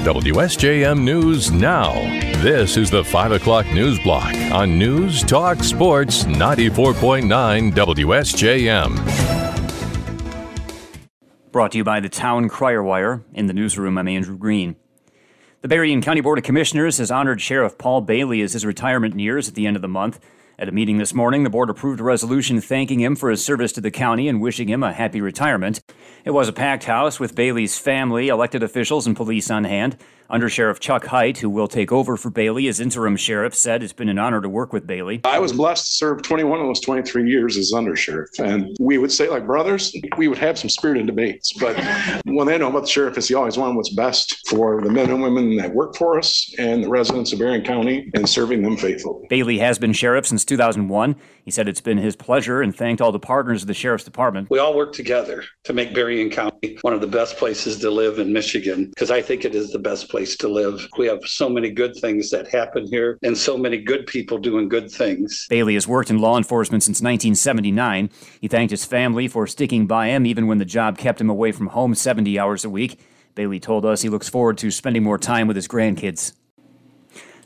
WSJM News Now. This is the 5 o'clock news block on News Talk Sports 94.9 WSJM. Brought to you by the Town Crier Wire. In the newsroom, I'm Andrew Green. The Berrien County Board of Commissioners has honored Sheriff Paul Bailey as his retirement nears at the end of the month. At a meeting this morning, the board approved a resolution thanking him for his service to the county and wishing him a happy retirement. It was a packed house with Bailey's family, elected officials, and police on hand. Under Sheriff Chuck Heit, who will take over for Bailey as interim sheriff, said it's been an honor to work with Bailey. I was blessed to serve 21 of those 23 years as undersheriff. And we would say, like brothers, we would have some spirited debates. But when they know about the sheriff is he always wanted what's best for the men and women that work for us and the residents of Berrien County and serving them faithfully. Bailey has been sheriff since 2001. He said it's been his pleasure and thanked all the partners of the sheriff's department. We all work together to make Berrien County one of the best places to live in Michigan because I think it is the best place to live. We have so many good things that happen here and so many good people doing good things. Bailey has worked in law enforcement since 1979. He thanked his family for sticking by him even when the job kept him away from home 70 hours a week. Bailey told us he looks forward to spending more time with his grandkids.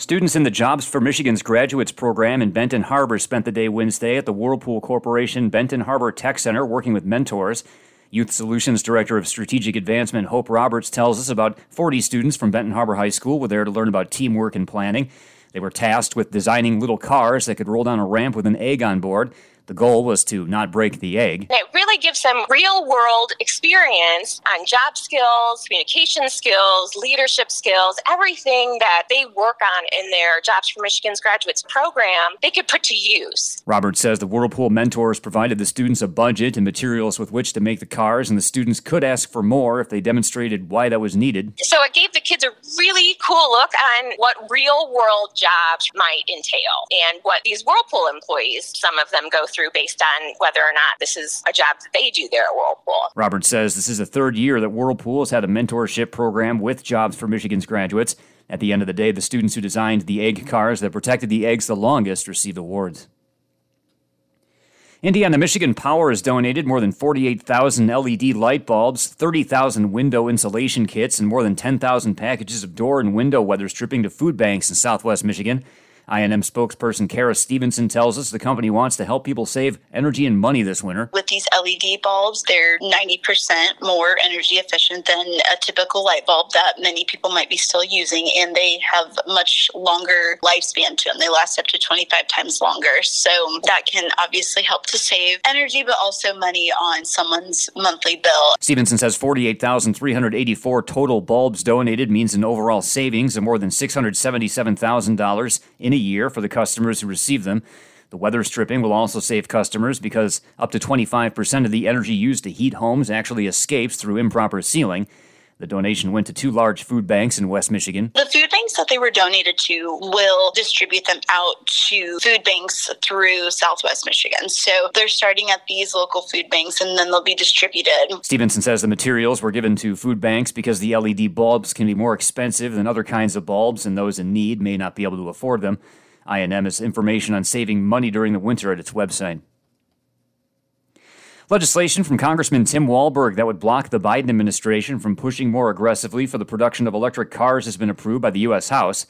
Students in the Jobs for Michigan's Graduates program in Benton Harbor spent the day Wednesday at the Whirlpool Corporation Benton Harbor Tech Center working with mentors. Youth Solutions Director of Strategic Advancement Hope Roberts tells us about 40 students from Benton Harbor High School were there to learn about teamwork and planning. They were tasked with designing little cars that could roll down a ramp with an egg on board. The goal was to not break the egg. It really gives them real world experience on job skills, communication skills, leadership skills, everything that they work on in their Jobs for Michigan's graduates program, they could put to use. Robert says the Whirlpool mentors provided the students a budget and materials with which to make the cars, and the students could ask for more if they demonstrated why that was needed. So it gave the kids a really cool look on what real world jobs might entail and what these Whirlpool employees, some of them go through through based on whether or not this is a job that they do there at Whirlpool. Robert says this is the third year that Whirlpool has had a mentorship program with Jobs for Michigan's graduates. At the end of the day, the students who designed the egg cars that protected the eggs the longest received awards. Indiana Michigan Power has donated more than 48,000 LED light bulbs, 30,000 window insulation kits, and more than 10,000 packages of door and window weather stripping to food banks in southwest Michigan. I&M spokesperson Kara Stevenson tells us the company wants to help people save energy and money this winter. With these LED bulbs, they're 90% more energy efficient than a typical light bulb that many people might be still using, and they have much longer lifespan to them. They last up to 25 times longer. So that can obviously help to save energy, but also money on someone's monthly bill. Stevenson says 48,384 total bulbs donated means an overall savings of more than $677,000 in a year for the customers who receive them. The weather stripping will also save customers because up to 25% of the energy used to heat homes actually escapes through improper sealing. The donation went to two large food banks in West Michigan. The food that they were donated to will distribute them out to food banks through Southwest Michigan. So they're starting at these local food banks and then they'll be distributed. Stevenson says the materials were given to food banks because the LED bulbs can be more expensive than other kinds of bulbs and those in need may not be able to afford them. I&M has information on saving money during the winter at its website. Legislation from Congressman Tim Walberg that would block the Biden administration from pushing more aggressively for the production of electric cars has been approved by the U.S. House.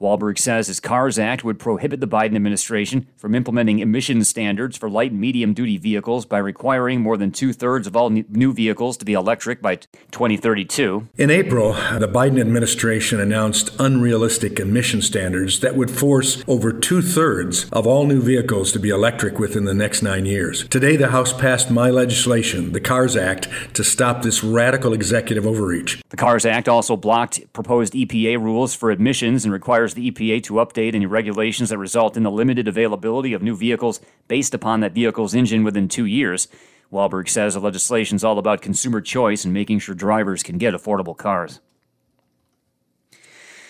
Walberg says his CARS Act would prohibit the Biden administration from implementing emissions standards for light and medium duty vehicles by requiring more than two thirds of all new vehicles to be electric by 2032. In April, the Biden administration announced unrealistic emission standards that would force over two thirds of all new vehicles to be electric within the next nine years. Today, the House passed my legislation, the CARS Act, to stop this radical executive overreach. The CARS Act also blocked proposed EPA rules for emissions and requires requires the EPA to update any regulations that result in the limited availability of new vehicles based upon that vehicle's engine within two years. Walberg says the legislation is all about consumer choice and making sure drivers can get affordable cars.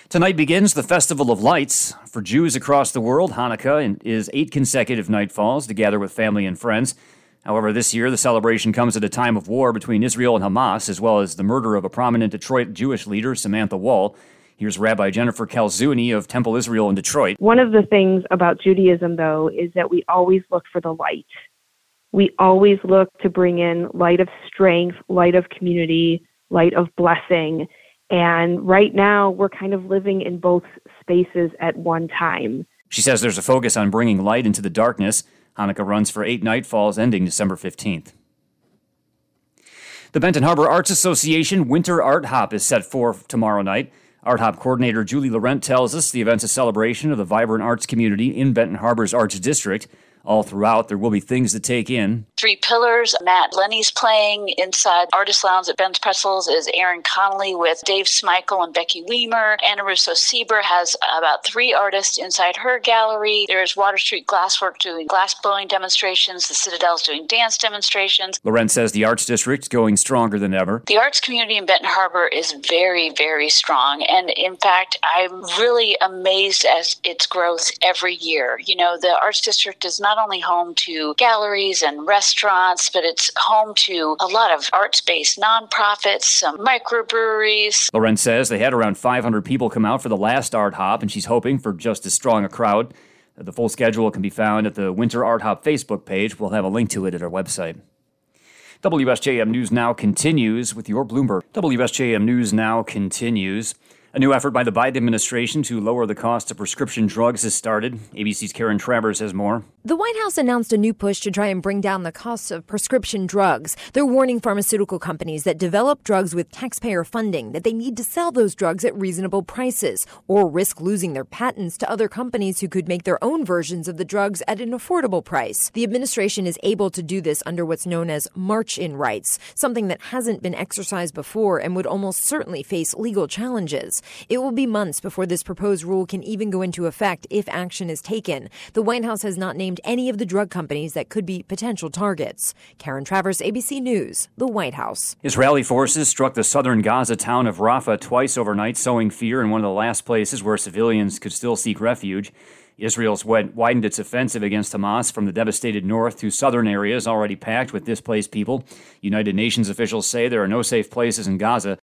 Tonight begins the Festival of Lights. For Jews across the world, Hanukkah is eight consecutive nightfalls to gather with family and friends. However, this year the celebration comes at a time of war between Israel and Hamas, as well as the murder of a prominent Detroit Jewish leader, Samantha Woll. Here's Rabbi Jennifer Kaluzny of Temple Israel in Detroit. One of the things about Judaism, though, is that we always look for the light. We always look to bring in light of strength, light of community, light of blessing. And right now, we're kind of living in both spaces at one time. She says there's a focus on bringing light into the darkness. Hanukkah runs for eight nightfalls, ending December 15th. The Benton Harbor Arts Association Winter Art Hop is set for tomorrow night. Art Hop coordinator Julie Laurent tells us the event's a celebration of the vibrant arts community in Benton Harbor's Arts District all throughout. There will be things to take in. Three Pillars, Matt Lenny's playing. Inside Artist Lounge at Ben's Pretzels is Aaron Connolly with Dave Smikle and Becky Weimer. Anna Russo Sieber has about three artists inside her gallery. There's Water Street Glasswork doing glass blowing demonstrations. The Citadel's doing dance demonstrations. Loren says the Arts District's going stronger than ever. The arts community in Benton Harbor is very, very strong. And in fact, I'm really amazed at its growth every year. You know, the Arts District does not only home to galleries and restaurants, but it's home to a lot of arts based nonprofits, some microbreweries. Laurent says they had around 500 people come out for the last Art Hop, and she's hoping for just as strong a crowd. The full schedule can be found at the Winter Art Hop Facebook page. We'll have a link to it at our website. WSJM News Now continues with your Bloomberg. WSJM News Now continues. A new effort by the Biden administration to lower the cost of prescription drugs has started. ABC's Karen Travers has more. The White House announced a new push to try and bring down the costs of prescription drugs. They're warning pharmaceutical companies that develop drugs with taxpayer funding that they need to sell those drugs at reasonable prices or risk losing their patents to other companies who could make their own versions of the drugs at an affordable price. The administration is able to do this under what's known as march in rights, something that hasn't been exercised before and would almost certainly face legal challenges. It will be months before this proposed rule can even go into effect if action is taken. The White House has not named any of the drug companies that could be potential targets. Karen Travers, ABC News, the White House. Israeli forces struck the southern Gaza town of Rafah twice overnight, sowing fear in one of the last places where civilians could still seek refuge. Israel's widened its offensive against Hamas from the devastated north to southern areas already packed with displaced people. United Nations officials say there are no safe places in Gaza.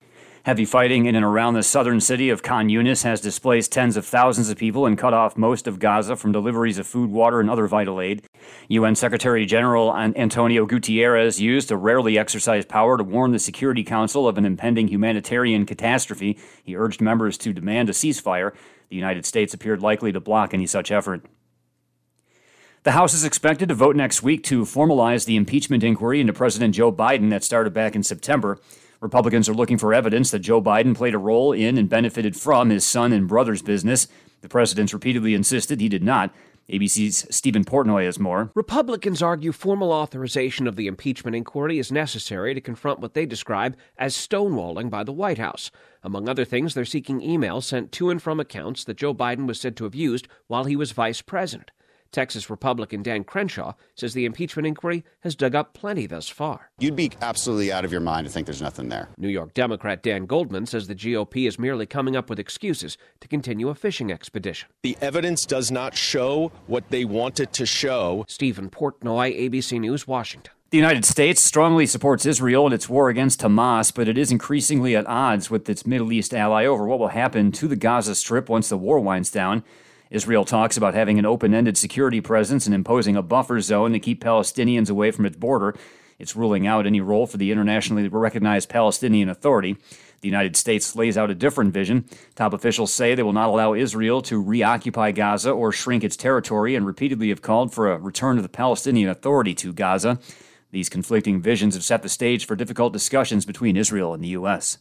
Heavy fighting in and around the southern city of Khan Yunis has displaced tens of thousands of people and cut off most of Gaza from deliveries of food, water, and other vital aid. UN Secretary General Antonio Guterres used a rarely exercised power to warn the Security Council of an impending humanitarian catastrophe. He urged members to demand a ceasefire. The United States appeared likely to block any such effort. The House is expected to vote next week to formalize the impeachment inquiry into President Joe Biden that started back in September. Republicans are looking for evidence that Joe Biden played a role in and benefited from his son and brother's business. The president's repeatedly insisted he did not. ABC's Stephen Portnoy has more. Republicans argue formal authorization of the impeachment inquiry is necessary to confront what they describe as stonewalling by the White House. Among other things, they're seeking emails sent to and from accounts that Joe Biden was said to have used while he was vice president. Texas Republican Dan Crenshaw says the impeachment inquiry has dug up plenty thus far. You'd be absolutely out of your mind to think there's nothing there. New York Democrat Dan Goldman says the GOP is merely coming up with excuses to continue a fishing expedition. The evidence does not show what they wanted to show. Stephen Portnoy, ABC News, Washington. The United States strongly supports Israel in its war against Hamas, but it is increasingly at odds with its Middle East ally over what will happen to the Gaza Strip once the war winds down. Israel talks about having an open ended security presence and imposing a buffer zone to keep Palestinians away from its border. It's ruling out any role for the internationally recognized Palestinian Authority. The United States lays out a different vision. Top officials say they will not allow Israel to reoccupy Gaza or shrink its territory and repeatedly have called for a return of the Palestinian Authority to Gaza. These conflicting visions have set the stage for difficult discussions between Israel and the U.S.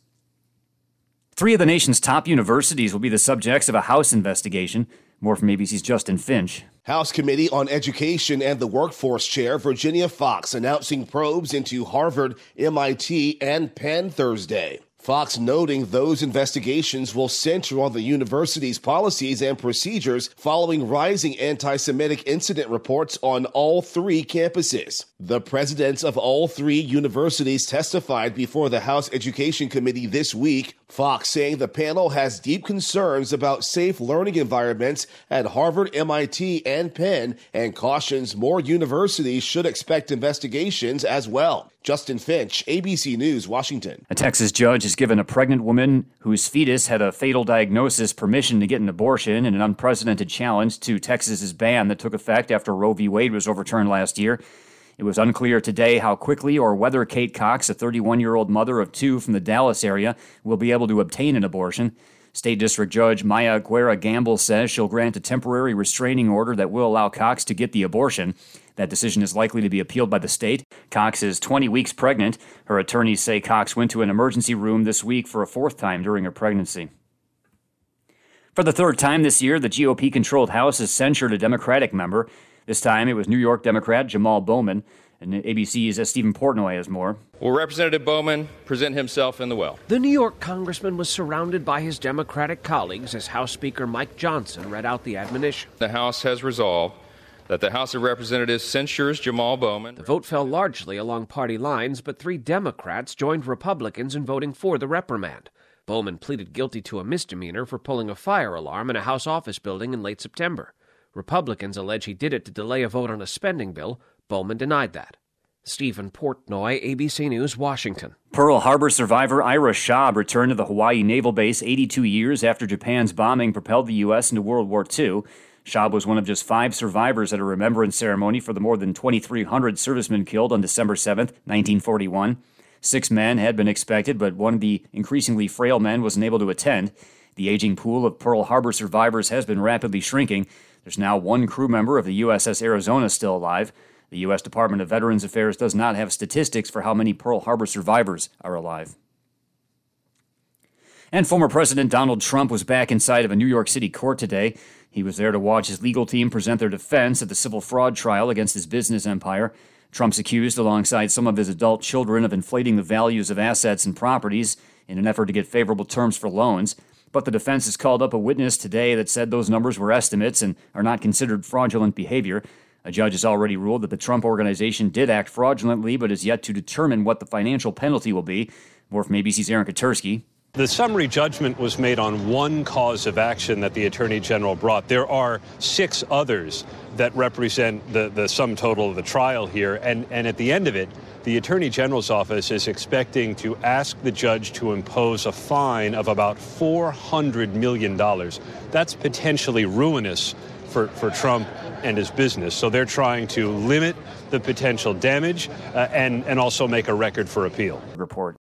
Three of the nation's top universities will be the subjects of a House investigation. More from ABC's Justin Finch. House Committee on Education and the Workforce Chair Virginia Foxx announcing probes into Harvard, MIT, and Penn Thursday. Foxx noting those investigations will center on the university's policies and procedures following rising anti Semitic incident reports on all three campuses. The presidents of all three universities testified before the House Education Committee this week. Foxx saying the panel has deep concerns about safe learning environments at Harvard, MIT, and Penn, and cautions more universities should expect investigations as well. Justin Finch, ABC News, Washington. A Texas judge given a pregnant woman whose fetus had a fatal diagnosis permission to get an abortion in an unprecedented challenge to Texas's ban that took effect after Roe v. Wade was overturned last year. It was unclear today how quickly or whether Kate Cox, a 31 year old mother of two from the Dallas area, will be able to obtain an abortion. State District Judge Maya Guerra Gamble says she'll grant a temporary restraining order that will allow Cox to get the abortion. That decision is likely to be appealed by the state. Cox is 20 weeks pregnant. Her attorneys say Cox went to an emergency room this week for a fourth time during her pregnancy. For the third time this year, the GOP controlled House has censured a Democratic member. This time it was New York Democrat Jamal Bowman. And ABC's Stephen Portnoy has more. Will Representative Bowman present himself in the well? The New York congressman was surrounded by his Democratic colleagues as House Speaker Mike Johnson read out the admonition. The House has resolved that the House of Representatives censures Jamal Bowman. The vote fell largely along party lines, but three Democrats joined Republicans in voting for the reprimand. Bowman pleaded guilty to a misdemeanor for pulling a fire alarm in a House office building in late September. Republicans allege he did it to delay a vote on a spending bill. Bowman denied that. Stephen Portnoy, ABC News, Washington. Pearl Harbor survivor Ira Schaub returned to the Hawaii Naval Base 82 years after Japan's bombing propelled the U.S. into World War II. Schaub was one of just five survivors at a remembrance ceremony for the more than 2,300 servicemen killed on December 7, 1941. Six men had been expected, but one of the increasingly frail men wasn't able to attend. The aging pool of Pearl Harbor survivors has been rapidly shrinking. There's now one crew member of the USS Arizona still alive. The U.S. Department of Veterans Affairs does not have statistics for how many Pearl Harbor survivors are alive. And former President Donald Trump was back inside of a New York City court today. He was there to watch his legal team present their defense at the civil fraud trial against his business empire. Trump's accused, alongside some of his adult children, of inflating the values of assets and properties in an effort to get favorable terms for loans. But the defense has called up a witness today that said those numbers were estimates and are not considered fraudulent behavior. A judge has already ruled that the Trump organization did act fraudulently, but is yet to determine what the financial penalty will be. More from ABC's Aaron Katersky. The summary judgment was made on one cause of action that the Attorney General brought. There are six others that represent the, the sum total of the trial here. And, and at the end of it, the Attorney General's office is expecting to ask the judge to impose a fine of about $400 million. That's potentially ruinous for, for Trump and his business. So they're trying to limit the potential damage uh, and, and also make a record for appeal. Report.